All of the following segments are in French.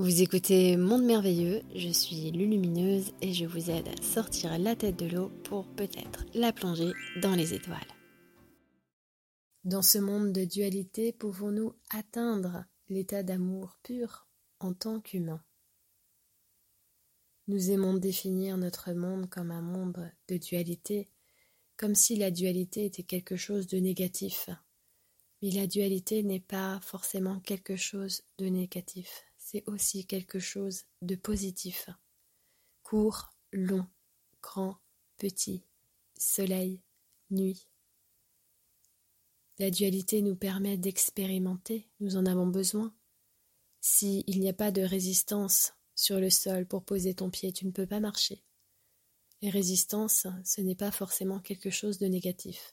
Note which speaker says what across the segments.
Speaker 1: Vous écoutez Monde Merveilleux, je suis Lulumineuse et je vous aide à sortir la tête de l'eau pour peut-être la plonger dans les étoiles. Dans ce monde de dualité, pouvons-nous atteindre l'état d'amour pur en tant qu'humains Nous aimons définir notre monde comme un monde de dualité, comme si la dualité était quelque chose de négatif. Mais la dualité n'est pas forcément quelque chose de négatif c'est aussi quelque chose de positif. Court, long, grand, petit, soleil, nuit. La dualité nous permet d'expérimenter, nous en avons besoin. S'il n'y a pas de résistance sur le sol pour poser ton pied, tu ne peux pas marcher. Et résistance, ce n'est pas forcément quelque chose de négatif.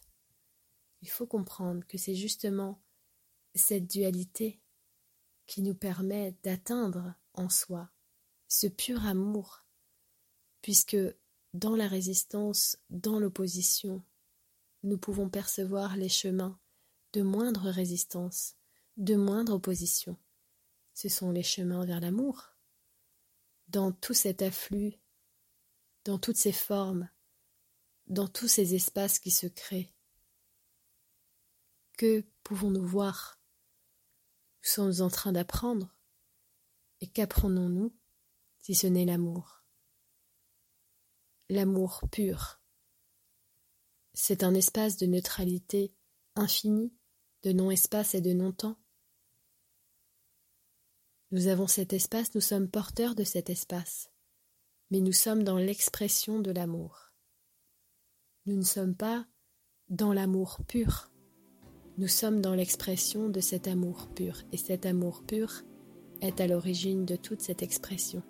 Speaker 1: Il faut comprendre que c'est justement cette dualité qui nous permet d'atteindre en soi ce pur amour, puisque dans la résistance, dans l'opposition, nous pouvons percevoir les chemins de moindre résistance, de moindre opposition. Ce sont les chemins vers l'amour. Dans tout cet afflux, dans toutes ces formes, dans tous ces espaces qui se créent, que pouvons-nous voir sommes en train d'apprendre. Et qu'apprenons-nous si ce n'est l'amour? L'amour pur. C'est un espace de neutralité infinie, de non-espace et de non-temps. Nous avons cet espace, nous sommes porteurs de cet espace, mais nous sommes dans l'expression de l'amour. Nous ne sommes pas dans l'amour pur. Nous sommes dans l'expression de cet amour pur, et cet amour pur est à l'origine de toute cette expression.